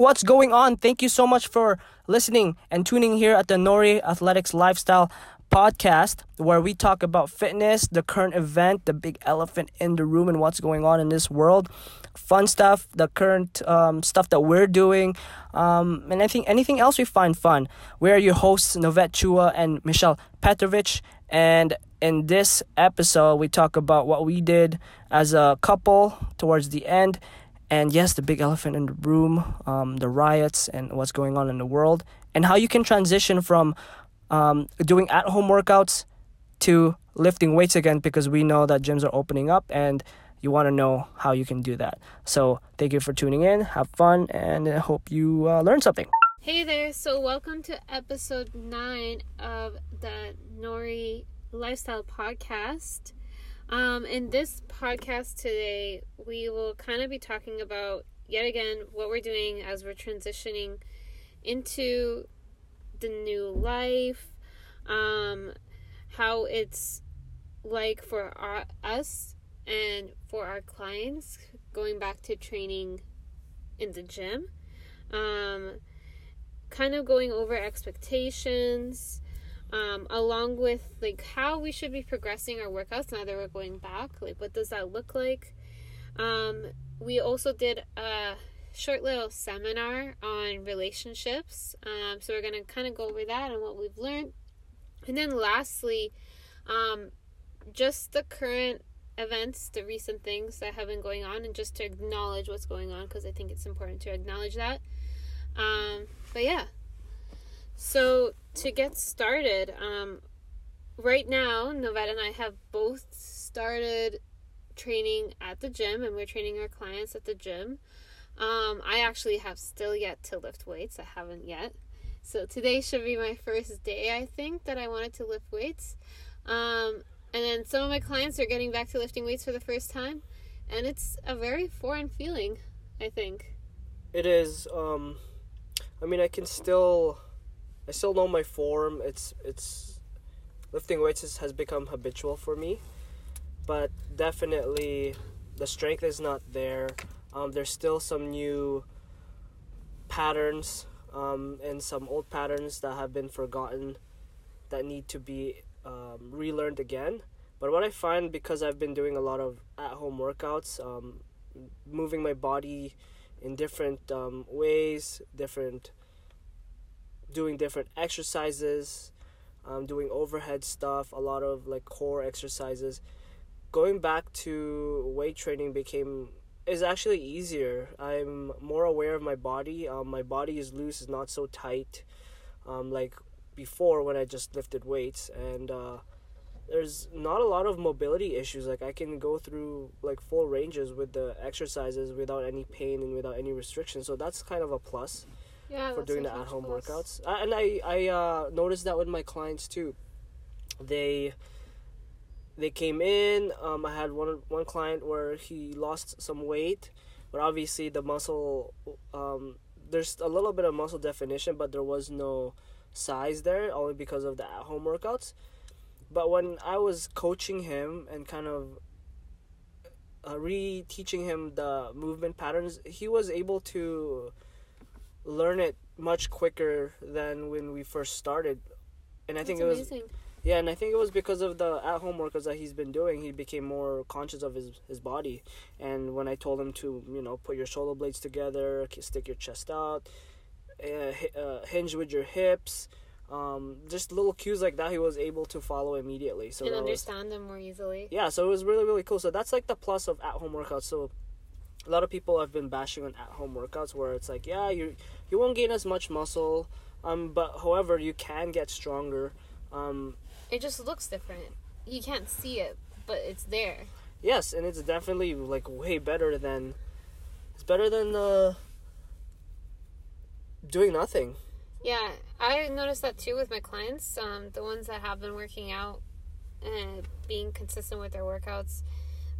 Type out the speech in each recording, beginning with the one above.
What's going on? Thank you so much for listening and tuning here at the Nori Athletics Lifestyle podcast where we talk about fitness, the current event, the big elephant in the room, and what's going on in this world. Fun stuff, the current um, stuff that we're doing, um, and I think anything else we find fun. We're your hosts, Novette Chua and Michelle Petrovich, and in this episode, we talk about what we did as a couple towards the end. And yes, the big elephant in the room, um, the riots, and what's going on in the world, and how you can transition from um, doing at home workouts to lifting weights again because we know that gyms are opening up and you want to know how you can do that. So, thank you for tuning in. Have fun and I hope you uh, learn something. Hey there, so welcome to episode 9 of the Nori Lifestyle Podcast. Um, in this podcast today, we will kind of be talking about yet again what we're doing as we're transitioning into the new life, um, how it's like for our, us and for our clients going back to training in the gym. Um, kind of going over expectations, um, along with like how we should be progressing our workouts now that we're going back. Like, what does that look like? Um, we also did a short little seminar on relationships. Um, so we're going to kind of go over that and what we've learned. And then lastly, um, just the current events, the recent things that have been going on, and just to acknowledge what's going on because I think it's important to acknowledge that. Um, but yeah. So to get started, um, right now, Novette and I have both started training at the gym, and we're training our clients at the gym. Um, I actually have still yet to lift weights. I haven't yet. So today should be my first day, I think, that I wanted to lift weights. Um, and then some of my clients are getting back to lifting weights for the first time. And it's a very foreign feeling, I think. It is. Um, I mean, I can still, I still know my form. It's it's, lifting weights has become habitual for me, but definitely, the strength is not there. Um, there's still some new patterns um, and some old patterns that have been forgotten that need to be um, relearned again. But what I find because I've been doing a lot of at home workouts, um, moving my body in different um, ways, different doing different exercises, um, doing overhead stuff, a lot of like core exercises. Going back to weight training became is actually easier. I'm more aware of my body. Um, my body is loose, is not so tight, um, like before when I just lifted weights. And uh, there's not a lot of mobility issues. Like I can go through like full ranges with the exercises without any pain and without any restriction. So that's kind of a plus. Yeah, for doing the at home workouts. Uh, and I I uh, noticed that with my clients too. They they came in. Um, I had one one client where he lost some weight, but obviously the muscle, um, there's a little bit of muscle definition, but there was no size there, only because of the at home workouts. But when I was coaching him and kind of uh, re-teaching him the movement patterns, he was able to learn it much quicker than when we first started. And I That's think it amazing. was yeah, and I think it was because of the at home workouts that he's been doing. He became more conscious of his, his body. And when I told him to, you know, put your shoulder blades together, stick your chest out, uh, uh, hinge with your hips, um, just little cues like that, he was able to follow immediately. So and that was- understand them more easily. yeah, so it was really really cool. So that's like the plus of at home workouts. So a lot of people have been bashing on at home workouts where it's like, yeah, you you won't gain as much muscle, um, but however you can get stronger. Um, It just looks different. You can't see it, but it's there. yes, and it's definitely like way better than it's better than uh, doing nothing. Yeah, I noticed that too with my clients. Um, the ones that have been working out and being consistent with their workouts,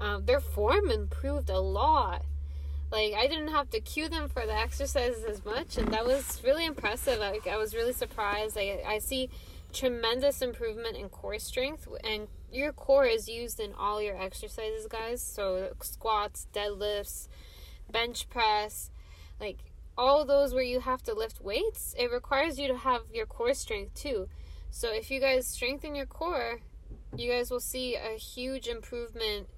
um, their form improved a lot. Like I didn't have to cue them for the exercises as much, and that was really impressive. Like I was really surprised. I I see tremendous improvement in core strength, and your core is used in all your exercises, guys. So squats, deadlifts, bench press, like all those where you have to lift weights, it requires you to have your core strength too. So if you guys strengthen your core, you guys will see a huge improvement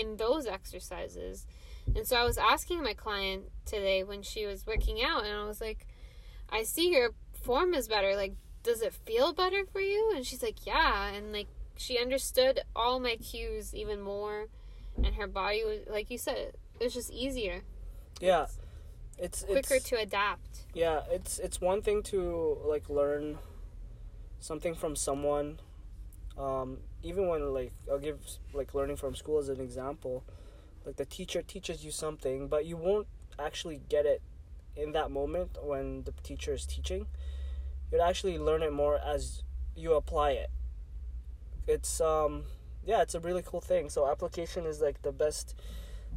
in those exercises. And so I was asking my client today when she was working out, and I was like, I see your form is better. Like, does it feel better for you? And she's like, yeah. And like, she understood all my cues even more, and her body was, like you said, it was just easier. Yeah. It's, quicker it's, to adapt. Yeah, it's it's one thing to like learn something from someone. Um, even when like I'll give like learning from school as an example, like the teacher teaches you something, but you won't actually get it in that moment when the teacher is teaching. You'll actually learn it more as you apply it. It's um yeah, it's a really cool thing. So application is like the best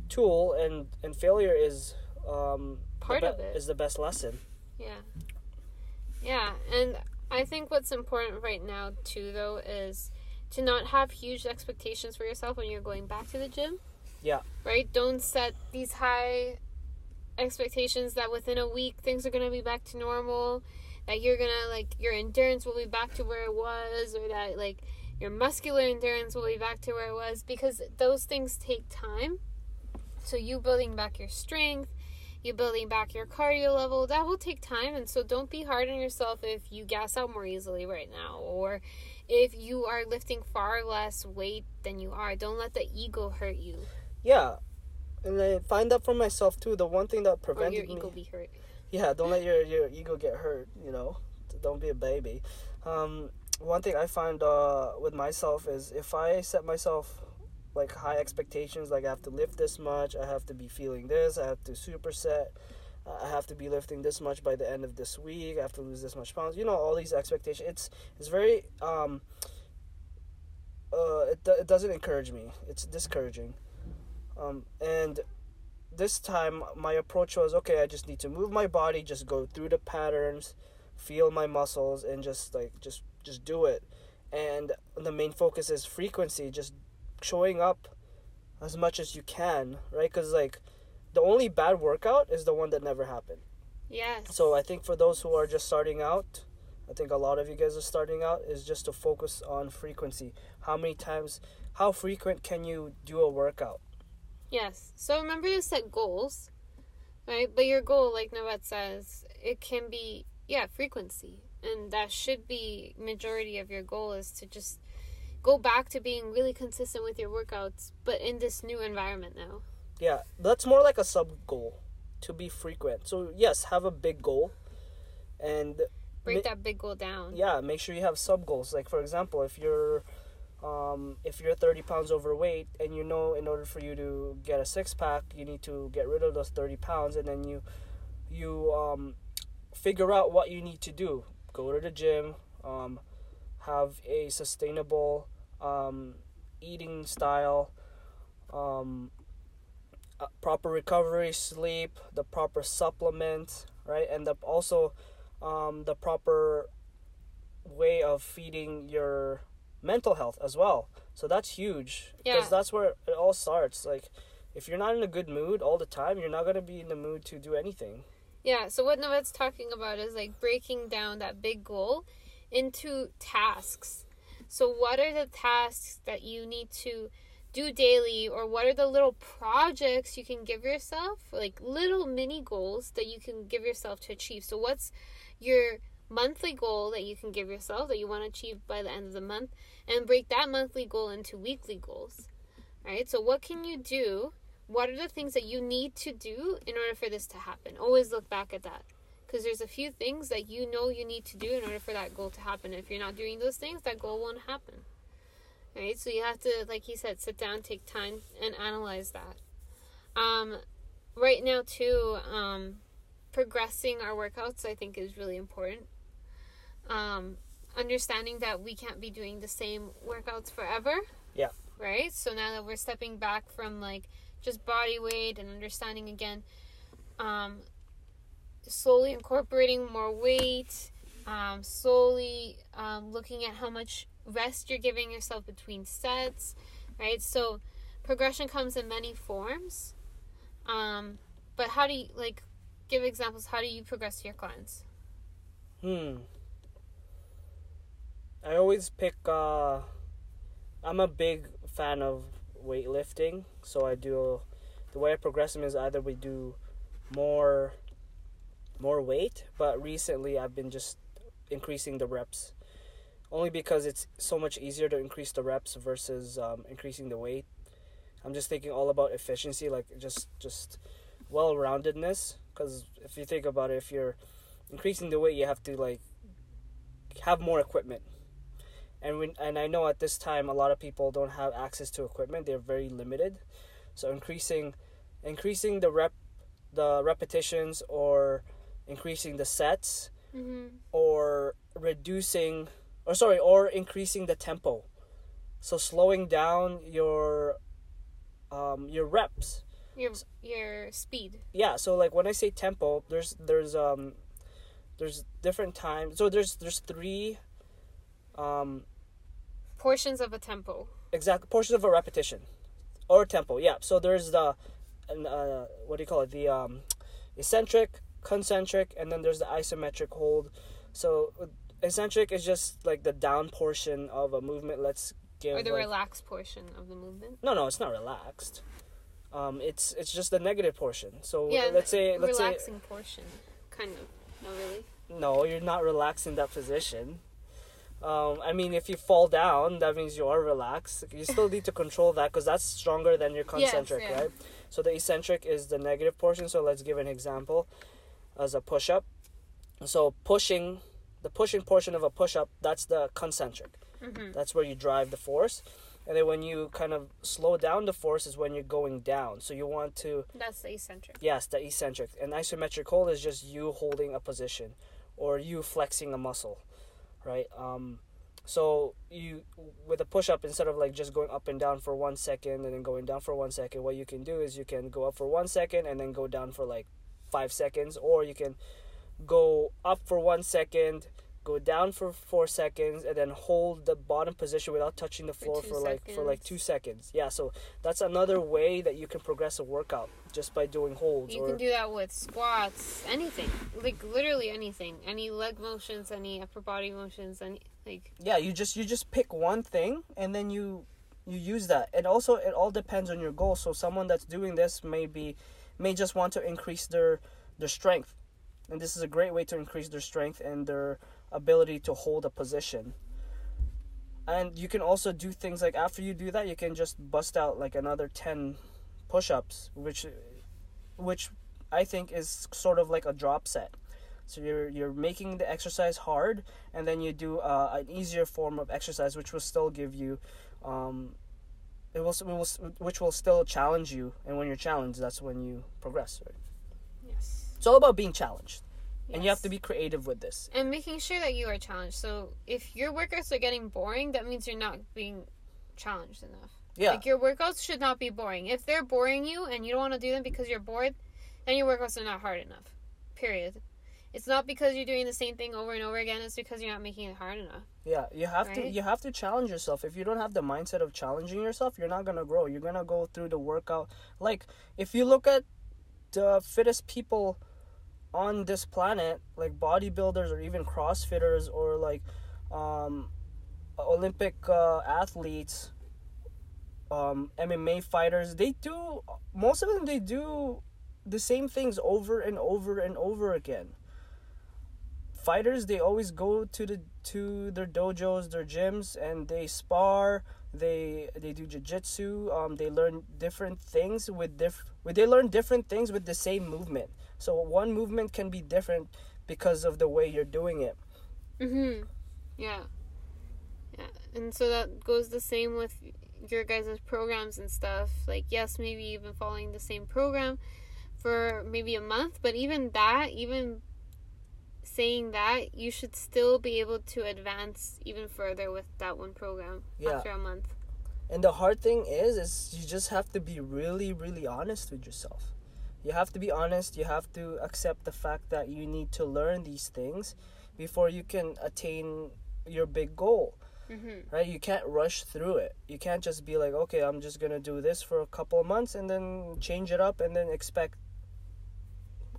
tool and and failure is um part be- of it is the best lesson. Yeah. Yeah, and I think what's important right now too though is to not have huge expectations for yourself when you're going back to the gym. Yeah. Right? Don't set these high expectations that within a week things are going to be back to normal, that you're going to like your endurance will be back to where it was or that like your muscular endurance will be back to where it was because those things take time. So you building back your strength, you building back your cardio level, that will take time and so don't be hard on yourself if you gas out more easily right now or if you are lifting far less weight than you are. Don't let the ego hurt you. Yeah. And I find that for myself too. The one thing that prevented Or your ego me be hurt. Yeah, don't let your, your ego get hurt, you know. Don't be a baby. Um, one thing I find uh, with myself is if I set myself like high expectations, like I have to lift this much, I have to be feeling this, I have to superset, I have to be lifting this much by the end of this week, I have to lose this much pounds. You know, all these expectations. It's it's very um, uh, it, it doesn't encourage me. It's discouraging. Um, and this time my approach was okay i just need to move my body just go through the patterns feel my muscles and just like just just do it and the main focus is frequency just showing up as much as you can right because like the only bad workout is the one that never happened Yes. so i think for those who are just starting out i think a lot of you guys are starting out is just to focus on frequency how many times how frequent can you do a workout Yes. So remember to set goals, right? But your goal, like Novette says, it can be yeah frequency, and that should be majority of your goal is to just go back to being really consistent with your workouts, but in this new environment now. Yeah, that's more like a sub goal to be frequent. So yes, have a big goal, and Break Ma- that big goal down. yeah, make sure you have sub goals. Like for example, if you're um, if you're 30 pounds overweight and you know in order for you to get a six pack you need to get rid of those 30 pounds and then you you um, figure out what you need to do go to the gym um, have a sustainable um, eating style um, uh, proper recovery sleep the proper supplement right and the, also um, the proper way of feeding your mental health as well. So that's huge because Yeah. that's where it all starts. Like, if you're not in a good mood all the time, you're not gonna be in the mood to do anything. Yeah, so what Novette's talking about is like breaking down that big goal into tasks. So, what are the tasks that you need to do daily, or what are the little projects you can give yourself, like little mini goals that you can give yourself to achieve? So, what's your monthly goal that you can give yourself that you want to achieve by the end of the month, and break that monthly goal into weekly goals? Right? So, what can you do? what are the things that you need to do in order for this to happen? Always look back at that. Because there's a few things that you know you need to do in order for that goal to happen. If you're not doing those things, that goal won't happen. Right? So you have to, like he said, sit down, take time, and analyze that. Um, right now, too, um, progressing our workouts, I think, is really important. Um, understanding that we can't be doing the same workouts forever. Yeah. Right? So now that we're stepping back from like just body weight and understanding again, um, slowly incorporating more weight, um, slowly um, looking at how much rest you're giving yourself between sets, right? So progression comes in many forms. Um, but how do you like give examples. How do you progress your clients? Hmm. I always pick. Uh, I'm a big fan of weightlifting, so I do. The way I progress them is either we do more, more weight, but recently I've been just increasing the reps, only because it's so much easier to increase the reps versus um, increasing the weight. I'm just thinking all about efficiency, like just just well-roundedness. Because if you think about it, if you're increasing the weight, you have to like have more equipment. And when, and I know at this time a lot of people don't have access to equipment; they're very limited. So increasing, increasing the rep, the repetitions, or increasing the sets, Mm-hmm. or reducing, or sorry, or increasing the tempo. So slowing down your, um, your reps. Your your speed. yeah so like when i say tempo there's there's um there's different times so there's there's three um Portions of a tempo. exact portions of a repetition or tempo yeah so there's the and uh what do you call it the um eccentric concentric and then there's the isometric hold so eccentric is just like the down portion of a movement let's give Or the like- relaxed portion of the movement. no no it's not relaxed um it's it's just the negative portion so Yeah. let's say let's say relaxing portion. Kind of. No, really. No, you're not relaxing that position. Um, I mean, if you fall down, that means you are relaxed. You still need to control that because that's stronger than your concentric, Yes, yeah. right? So the eccentric is the negative portion. So let's give an example as a push up. So pushing, the pushing portion of a push up, that's the concentric. Mm-hmm. That's where you drive the force. And then when you kind of slow down the force is when you're going down. So you want to That's the eccentric. Yes, the eccentric. An isometric hold is just you holding a position or you flexing a muscle, right? Um, so you with a push up instead of like just going up and down for one second and then going down for one second, what you can do is you can go up for one second and then go down for like five seconds, or you can go up for one second, go down for four seconds, and then hold the bottom position without touching the floor two for, like for like two seconds. Yeah, so that's another way that you can progress a workout just by doing holds. You or can do that with squats, anything. Like literally anything. Any leg motions, any upper body motions, any like yeah, you just you just pick one thing and then you you use that. And also it all depends on your goal. So someone that's doing this may be may just want to increase their their strength. And this is a great way to increase their strength and their ability to hold a position. And you can also do things like after you do that, you can just bust out like another 10 push-ups, which which I think is sort of like a drop set. So you're you're making the exercise hard, and then you do uh, an easier form of exercise, which will still give you, um, it will, it will which will still challenge you. And when you're challenged, that's when you progress. Right? yes. It's all about being challenged, and you have to be creative with this. and making sure that you are challenged. So if your workouts are getting boring, that means you're not being challenged enough. Yeah, Like your workouts should not be boring. If they're boring you and you don't want to do them because you're bored, then your workouts are not hard enough. Period. It's not because you're doing the same thing over and over again. It's because you're not making it hard enough. yeah. You have to you have to challenge yourself. If you don't have the mindset of challenging yourself, you're not gonna grow. You're gonna go through the workout. Like if you look at the fittest people on this planet, like bodybuilders or even CrossFitters or like um, Olympic uh, athletes, um, MMA fighters, they do most of them. They do the same things over and over and over again. Fighters, they always go to the to their dojos, their gyms, and they spar. They they do jujitsu. Um, they learn different things with diff. With they learn different things with the same movement. So one movement can be different because of the way you're doing it. Mhm. Yeah. Yeah. And so that goes the same with your guys' programs and stuff. Like yes, maybe you've been following the same program for maybe a month, but even that, even saying that, you should still be able to advance even further with that one program Yeah. after a month. And the hard thing is, is you just have to be really, really honest with yourself. You have to be honest. You have to accept the fact that you need to learn these things before you can attain your big goal. Mhm. Right? You can't rush through it. You can't just be like, okay, I'm just gonna do this for a couple of months and then change it up and then expect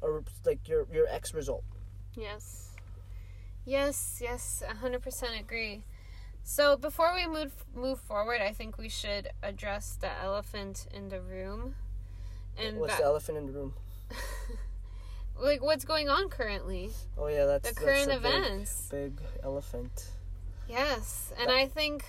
a, like your your X result. Yes. Yes, yes, 100% agree. So before we move move forward, I think we should address the elephant in the room. And What's that, the elephant in the room? like what's going on currently? Oh yeah, that's The that's current a events. Big, elephant. Yes, and I think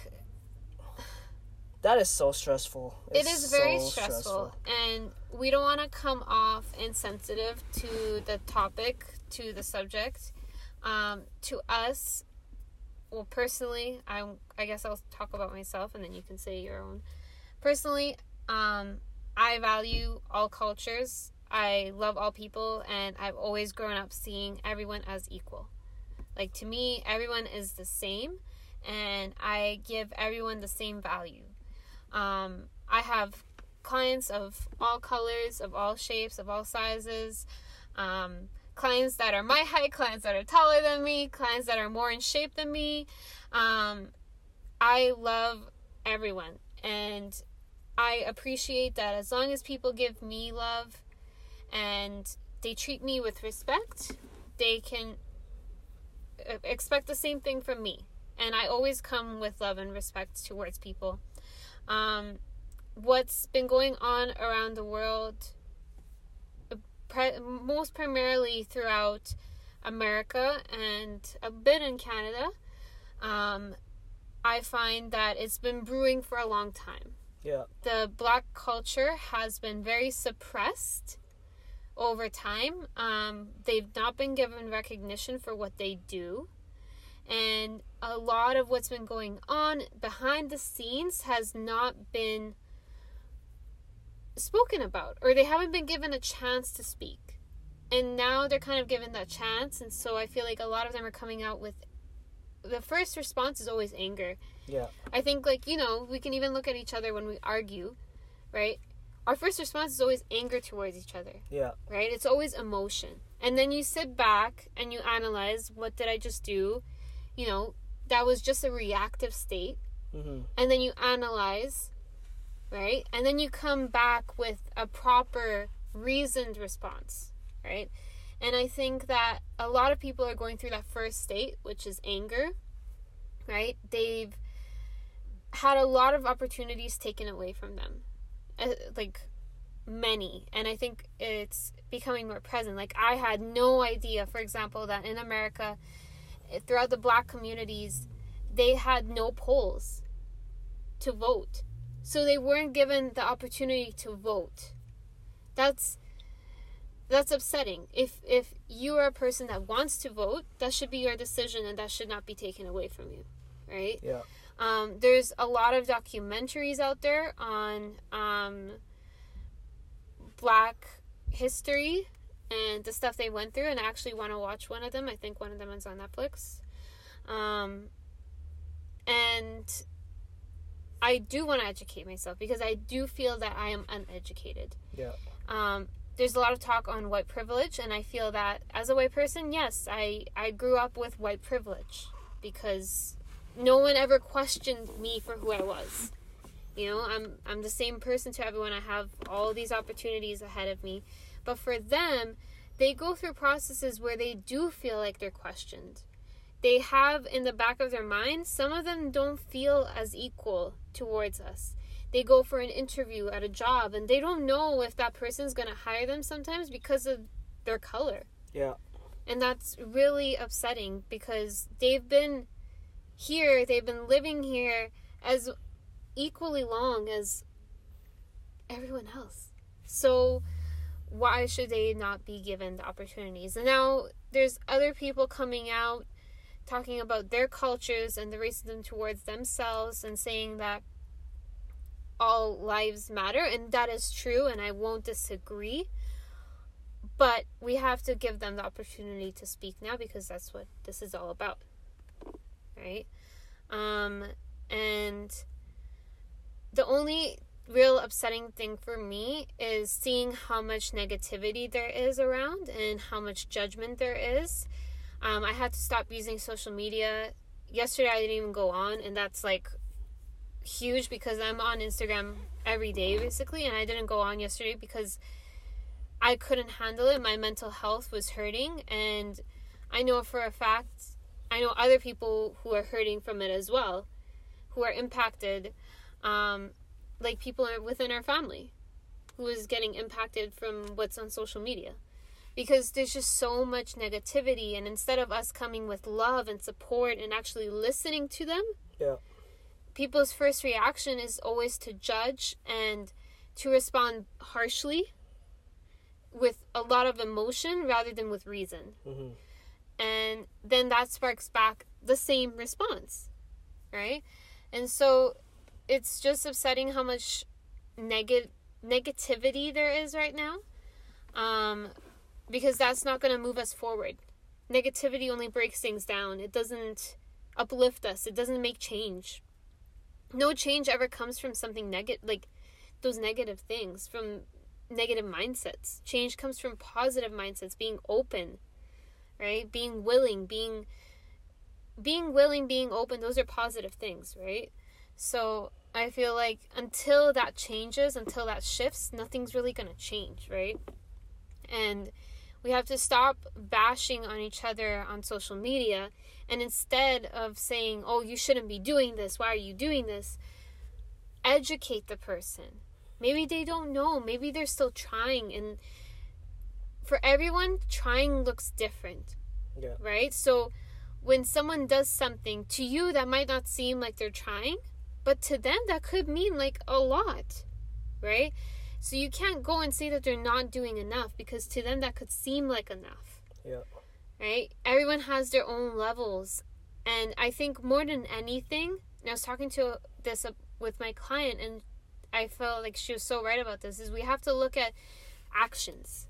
That is so stressful. it It's very so stressful, and we don't want to come off insensitive to the topic, to the subject. Um, to us, well, personally, I I guess I'll talk about myself, and then you can say your own. Personally, um, I value all cultures. I love all people, and I've always grown up seeing everyone as equal. Like to me, everyone is the same, and I give everyone the same value. Um, I have clients of all colors, of all shapes, of all sizes. Um, clients that are my height, clients that are taller than me, clients that are more in shape than me. Um, I love everyone, and I appreciate that as long as people give me love and they treat me with respect, they can uh, expect the same thing from me. And I always come with love and respect towards people. Um, what's been going on around the world, pre- most primarily throughout America and a bit in Canada, um, I find that it's been brewing for a long time Yeah. the black culture has been very suppressed over time. Um, they've not been given recognition for what they do. And a lot of what's been going on behind the scenes has not been spoken about, or they haven't been given a chance to speak. And now they're kind of given that chance. And so I feel like a lot of them are coming out with the first response is always anger. Yeah. I think like, you know, we can even look at each other when we argue, right? Our first response is always anger towards each other, Yeah. right? It's always emotion. And then you sit back and you analyze what did I just do? You know, that was just a reactive state. hmm And then you analyze, right? And then you come back with a proper reasoned response, right? And I think that a lot of people are going through that first state, which is anger, right? They've had a lot of opportunities taken away from them, uh, like many. And I think it's becoming more present. Like, I had no idea, for example, that in America, eh, throughout the black communities, they had no polls to vote. So they weren't given the opportunity to vote. That's that's upsetting. If if you are a person that wants to vote, that should be your decision and that should not be taken away from you. Right? Yeah. Um, there's a lot of documentaries out there on um, black history and the stuff they went through and I actually want to watch one of them. I think one of them is on Netflix. Um, and I do want to educate myself because I do feel that I am uneducated. Yeah. Um, there's a lot of talk on white privilege, and I feel that as a white person, yes, I, I grew up with white privilege because no one ever questioned me for who I was. You know, I'm I'm the same person to everyone. I have all these opportunities ahead of me. But for them, they go through processes where they do feel like they're questioned. They have in the back of their mind, some of them don't feel as equal towards us. They go for an interview at a job and they don't know if that person's going to hire them sometimes because of their color. Yeah. And that's really upsetting because they've been here, they've been living here as equally long as everyone else. So why should they not be given the opportunities? And now there's other people coming out talking about their cultures and the racism towards themselves and saying that all lives matter and that is true and I won't disagree. But we have to give them the opportunity to speak now because that's what this is all about right? Um and the only real upsetting thing for me is seeing how much negativity there is around and how much judgment there is um, i had to stop using social media yesterday i didn't even go on and that's like huge because i'm on instagram every day basically and i didn't go on yesterday because I couldn't handle it. My mental health was hurting, and I know for a fact, I know other people who are hurting from it as well, who are impacted, um, like people within our family, who is getting impacted from what's on social media, because there's just so much negativity, and instead of us coming with love and support and actually listening to them, Yeah. people's first reaction is always to judge and to respond harshly with a lot of emotion rather than with reason. hmm And then that sparks back the same response, right? And so it's just upsetting how much neg- negativity there is right now um, because that's not going to move us forward. Negativity only breaks things down, it doesn't uplift us, it doesn't make change. No change ever comes from something negative, like those negative things, from negative mindsets. Change comes from positive mindsets, being open, right? Being willing, being being willing, being open, those are positive things, right? So I feel like until that changes, until that shifts, nothing's really going to change, right? And we have to stop bashing on each other on social media and instead of saying, oh, you shouldn't be doing this, why are you doing this? Educate the person. Maybe they don't know, maybe they're still trying. And for everyone, trying looks different Yeah. right? So when someone does something to you that might not seem like they're trying, but to them that could mean like a lot, right? So you can't go and say that they're not doing enough because to them that could seem like enough, Yeah. right? Everyone has their own levels. And I think more than anything, and I was talking to this with my client and I felt like she was so right about this is we have to look at actions.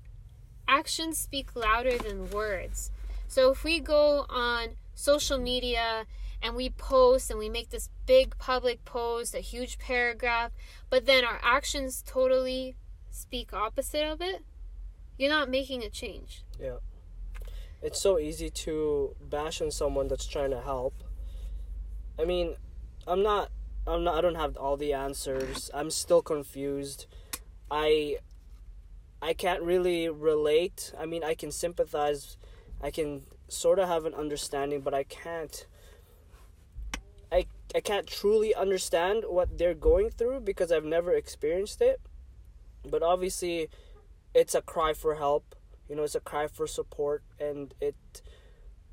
Actions speak louder than words. So if we go on social media and we post and we make this big public post, a huge paragraph, but then our actions totally speak opposite of it, you're not making a change. Yeah. It's so easy to bash on someone that's trying to help. I mean, I'm not I'm not I don't have all the answers. I'm still confused. I I can't really relate. I mean, I can sympathize. I can sort of have an understanding, but I can't I can't truly understand what they're going through because I've never experienced it. But obviously, it's a cry for help you know it's a cry for support and it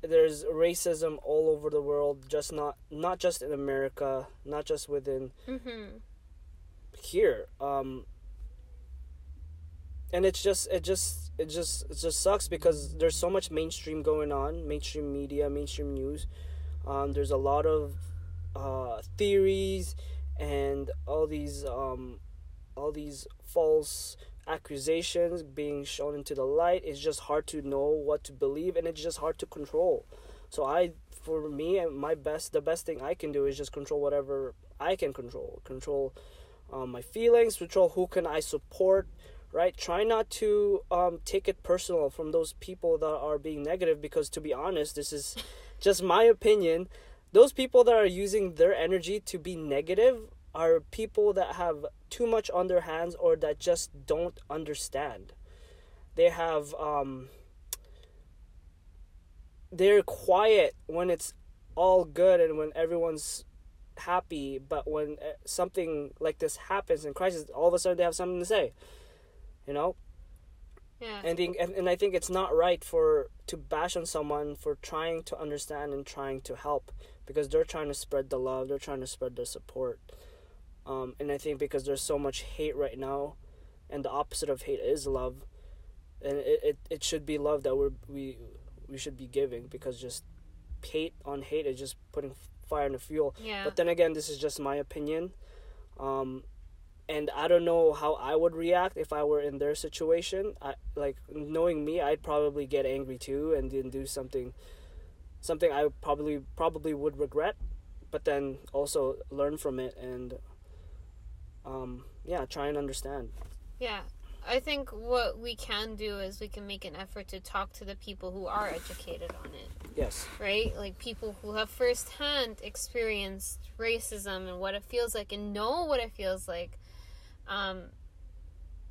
there's racism all over the world just not not just in america not just within Mm-hmm. here um and it's just it just it just it just sucks because there's so much mainstream going on mainstream media mainstream news um there's a lot of uh theories and all these um all these false accusations being shown into the light. It's just hard to know what to believe and it's just hard to control. So i for me and my best the best thing i can do is just control whatever i can control. Control um, my feelings control who can i support right? Try not to um, take it personal from those people that are being negative because to be honest this is just my opinion those people that are using their energy to be negative are people that have too much on their hands or that just don't understand. They have um they're quiet when it's all good and when everyone's happy but when uh, something like this happens in crisis all of a sudden they have something to say you know? Yeah. and, think, and and I think it's not right for to bash on someone for trying to understand and trying to help because they're trying to spread the love, they're trying to spread their support. Um, and I think because there's so much hate right now, and the opposite of hate is love, and it, it, it should be love that we're, we we should be giving because just hate on hate is just putting fire in the fuel. yeah. But then again, this is just my opinion. Um, and I don't know how I would react if I were in their situation. I like knowing me, I'd probably get angry too and then do something something I probably probably would regret, but then also learn from it and um, yeah, try and understand. Yeah. I think what we can do is we can make an effort to talk to the people who are educated on it, Yes. right? Like people who have firsthand experienced racism and what it feels like and know what it feels like. Um,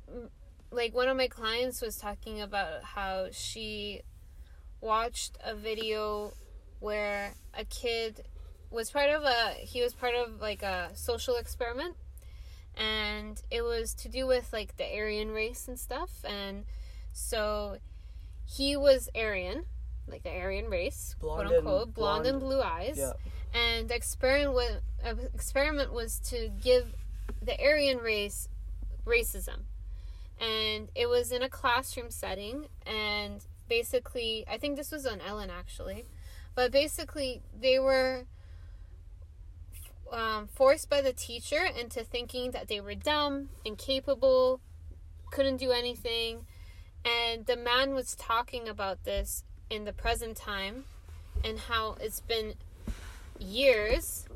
like like one of my clients was talking about how she watched a video where a kid was part of a he was part of like a social experiment. And it was to do with like the Aryan race and stuff. And so he was Aryan like the Aryan race Blonde quote unquote and- blonde, and blue eyes. Yeah. and the experiment was, uh, experiment was to give the Aryan race racism. And it was in a classroom setting. And basically i think this was on ellen actually but basically they were um, forced by the teacher into thinking that they were dumb incapable couldn't do anything. And the man was talking about this in the present time and how it's been years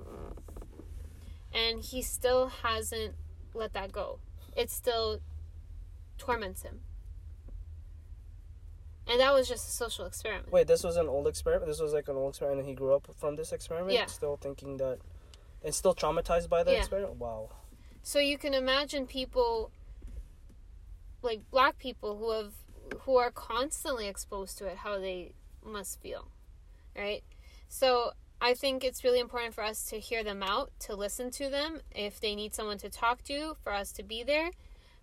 and he still hasn't let that go. It still torments him and that was just a social experiment Wait, this was an old experiment. This was like an old experiment, and he grew up from this experiment. Yeah. Still thinking that, and still traumatized by the Yeah. experiment. Wow. So you can imagine people like black people who have who are constantly exposed to it how they must feel. Right? So I think it's really important for us to hear them out, to listen to them if they need someone to talk to, for us to be there,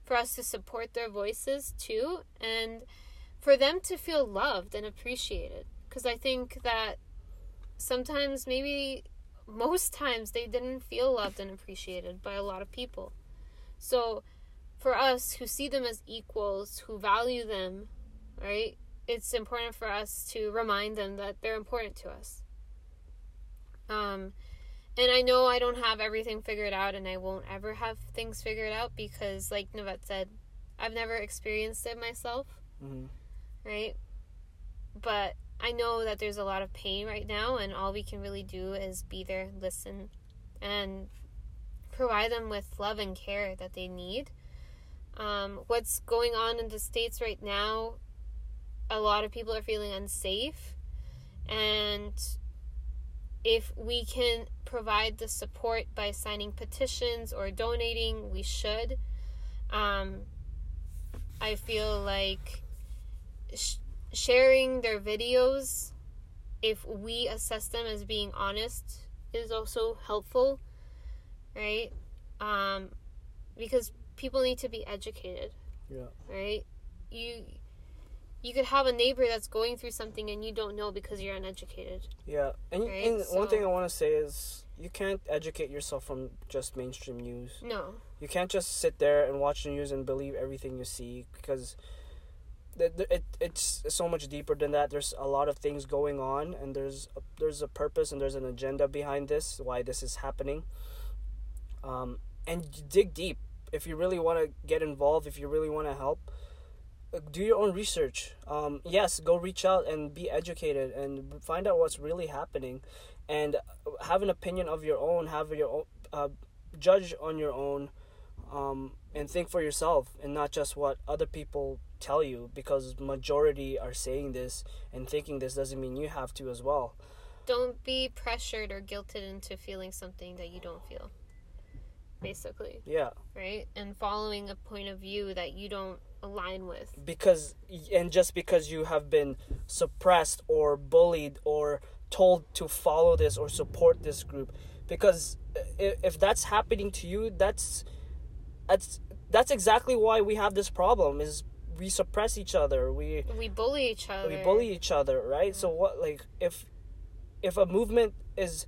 for us to support their voices too and for them to feel loved and appreciated because I think that sometimes maybe most times they didn't feel loved and appreciated by a lot of people. So, for us who see them as equals, who value them, right, it's important for us to remind them that they're important to us. Um, and I know I don't have everything figured out, and I won't ever have things figured out because, like Novette said, I've never experienced it myself hmm right? But I know that there's a lot of pain right now, and all we can really do is be there, listen, and provide them with love and care that they need. Um, what's going on in the States right now, a lot of people are feeling unsafe, and if we can provide the support by signing petitions or donating, we should. Um, I feel like sh- sharing their videos, if we assess them as being honest, is also helpful, right? Um, because people need to be educated, Yeah. right? You you could have a neighbor that's going through something and you don't know because you're uneducated. Yeah. And, Right, and one thing I want to say is you can't educate yourself from just mainstream news. No. You can't just sit there and watch the news and believe everything you see because th- it it's so much deeper than that. There's a lot of things going on, and there's a, there's a purpose and there's an agenda behind this. Why this is happening. Um, and dig deep if you really want to get involved. If you really want to help, uh, do your own research. Um, yes, go reach out and be educated and find out what's really happening, and have an opinion of your own. Have your own uh, judge on your own um, and think for yourself and not just what other people tell you because majority are saying this and thinking this doesn't mean you have to as well Don't be pressured or guilted into feeling something that you don't feel. Basically, yeah right? And following a point of view that you don't align with. because and just because you have been suppressed or bullied or told to follow this or support this group because if that's happening to you that's that's that's exactly why we have this problem is we suppress each other we We bully each other. we bully each other right so what like if if a movement is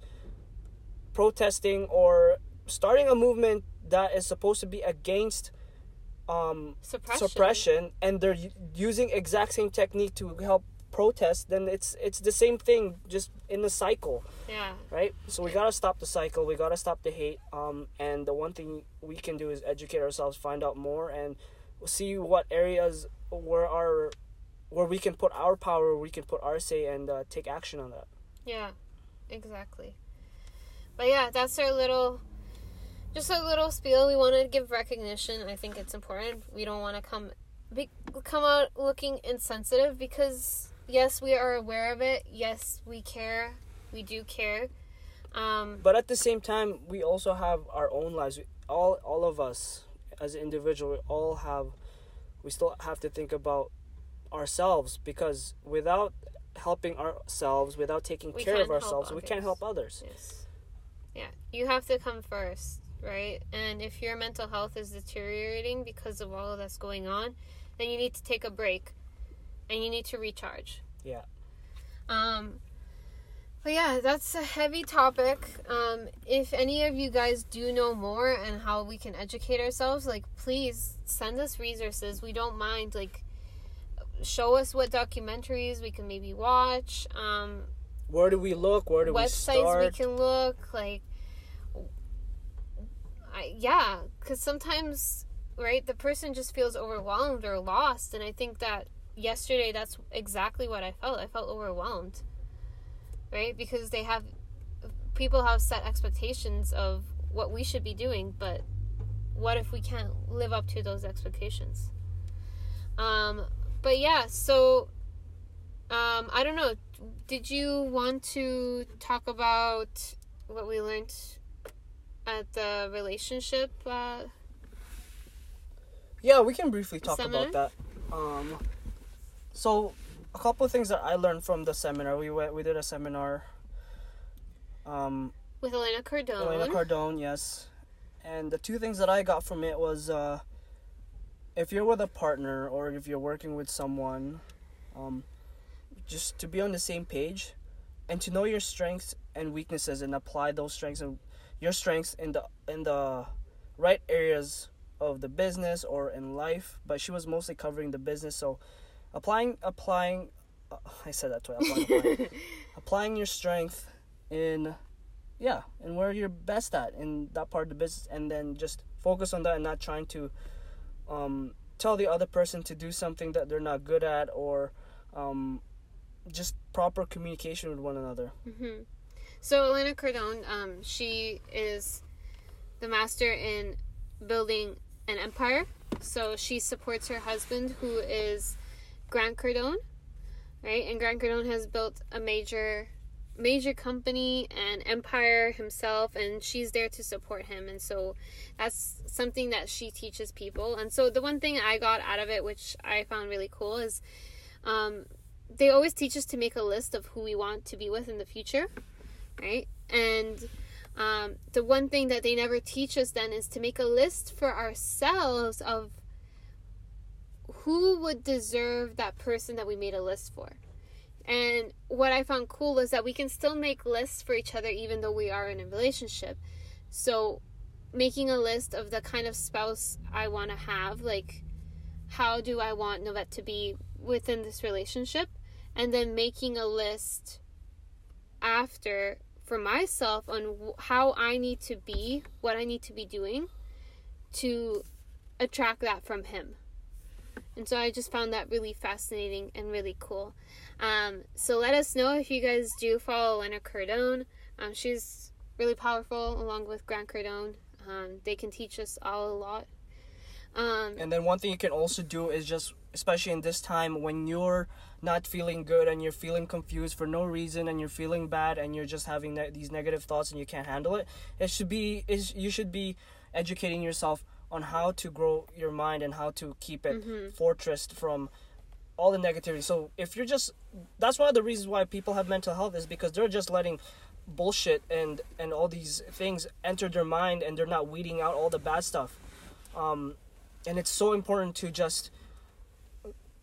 protesting or starting a movement that is supposed to be against um suppression. suppression and they're using exact same technique to help protest then it's it's the same thing just in the cycle Yeah, right so we gotta stop the cycle we gotta stop the hate um and the one thing we can do is educate ourselves find out more and see what areas where our where we can put our power we can put our say and uh, take action on that yeah, exactly. But yeah, that's our little, just a little spiel. We want to give recognition. I think it's important. We don't want to come, be, come out looking insensitive because yes, we are aware of it. Yes, we care. We do care. Um, but at the same time we also have our own lives We- all all of us as an individual we all have we still have to think about ourselves because without helping ourselves, without taking We care of ourselves, we can't help others. Yes. Yeah. You have to come first, right? And if your mental health is deteriorating because of all that's going on, then you need to take a break and you need to recharge. Yeah. Um but yeah, that's a heavy topic. Um, if any of you guys do know more and how we can educate ourselves, like please send us resources. We don't mind. Like, show us what documentaries we can maybe watch. Um, Where do we look? Where do we websites start? we can look like I, yeah because sometimes right the person just feels overwhelmed or lost and i think that yesterday that's exactly what i felt i felt overwhelmed right because they have people have set expectations of what we should be doing but what if we can't live up to those expectations um but yeah so um i don't know did you want to talk about what we learned at the relationship uh, Yeah, we can briefly talk Seminar? about that. Um, so a couple of things that I learned from the seminar. We went, we did a seminar. Um, with Elena Cardone? Elena Cardone, yes. And the two things that I got from it was uh, if you're with a partner or if you're working with someone, um, just to be on the same page and to know your strengths and weaknesses and apply those strengths and your strengths in the in the right areas of the business or in life. But she was mostly covering the business, so applying applying. Uh, I said that twice. Applying, applying, applying your strength in yeah and where you're best at in that part of the business and then just focus on that and not trying to um, tell the other person to do something that they're not good at or um, just proper communication with one another hmm So Elena Cardone, um, she is the master in building an empire. So she supports her husband, who is Grant Cardone, right? And Grant Cardone has built a major, major company and empire himself, and she's there to support him. And so that's something that she teaches people. And so the one thing I got out of it, which I found really cool, is um, they always teach us to make a list of who we want to be with in the future right? And um, the one thing that they never teach us then is to make a list for ourselves of who would deserve that person that we made a list for. And what I found cool is that we can still make lists for each other even though we are in a relationship. So, making a list of the kind of spouse I want to have, like, how do I want Novette to be within this relationship? And then making a list after for myself on how I need to be, what I need to be doing to attract that from him. And so I just found that really fascinating and really cool. Um, so let us know if you guys do follow Elena Cardone. Um, she's really powerful along with Grant Cardone. Um, they can teach us all a lot. Um, and then one thing you can also do is just especially in this time when you're not feeling good and you're feeling confused for no reason and you're feeling bad and you're just having ne- these negative thoughts and you can't handle it it should be you should be educating yourself on how to grow your mind and how to keep it fortressed from all the negativity. So if you're just that's one of the reasons why people have mental health is because they're just letting bullshit and and all these things enter their mind and they're not weeding out all the bad stuff. Um and it's so important to just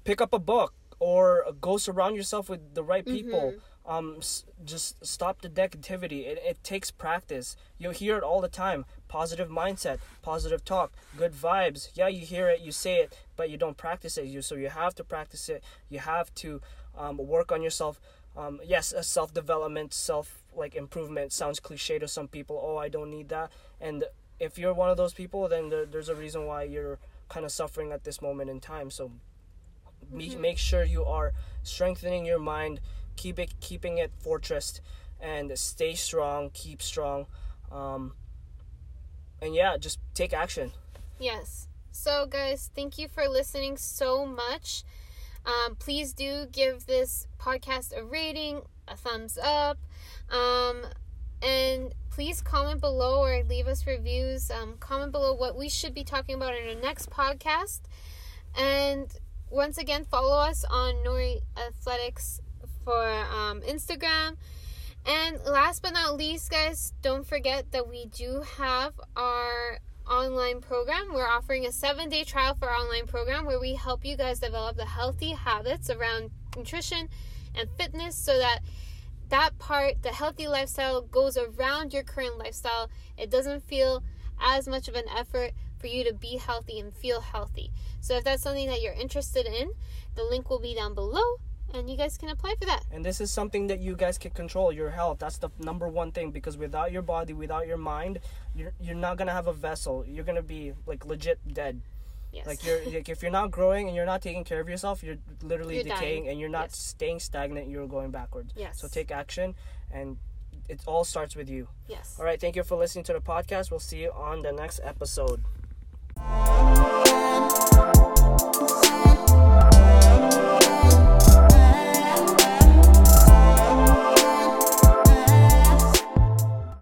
pick up a book or go surround yourself with the right people. Um s- just stop the negativity. It, it takes practice. You'll hear it all the time positive mindset positive talk good vibes. Yeah you hear it you say it but you don't practice it. You so you have to practice it. You have to um, work on yourself. Um, yes a self-development self like improvement sounds cliche to some people. Oh i don't need that. And if you're one of those people then there, there's a reason why you're kind of suffering at this moment in time. So me make sure you are strengthening your mind keep it keeping it fortress and stay strong keep strong. Um, and yeah just take action Yes. So, guys, thank you for listening so much. Um, please do give this podcast a rating, a thumbs up, um, and please comment below or leave us reviews. Um, comment below what we should be talking about in our next podcast. And once again, follow us on Nori Athletics for um, Instagram. And last but not least, guys, don't forget that we do have our online program. We're offering a seven day trial for our online program where we help you guys develop the healthy habits around nutrition and fitness so that that part, the healthy lifestyle, goes around your current lifestyle. It doesn't feel as much of an effort for you to be healthy and feel healthy. So if that's something that you're interested in, the link will be down below and you guys can apply for that. And this is something that you guys can control your health. That's the number one thing because without your body, without your mind, you're you're not gonna have a vessel. You're gonna be like legit dead. Yes. Like you're like if you're not growing and you're not taking care of yourself, you're literally You're decaying dying. and you're not Yes. staying stagnant. You're going backwards. Yes. So take action, and it all starts with you. yes. All right. Thank you for listening to the podcast. We'll see you on the next episode.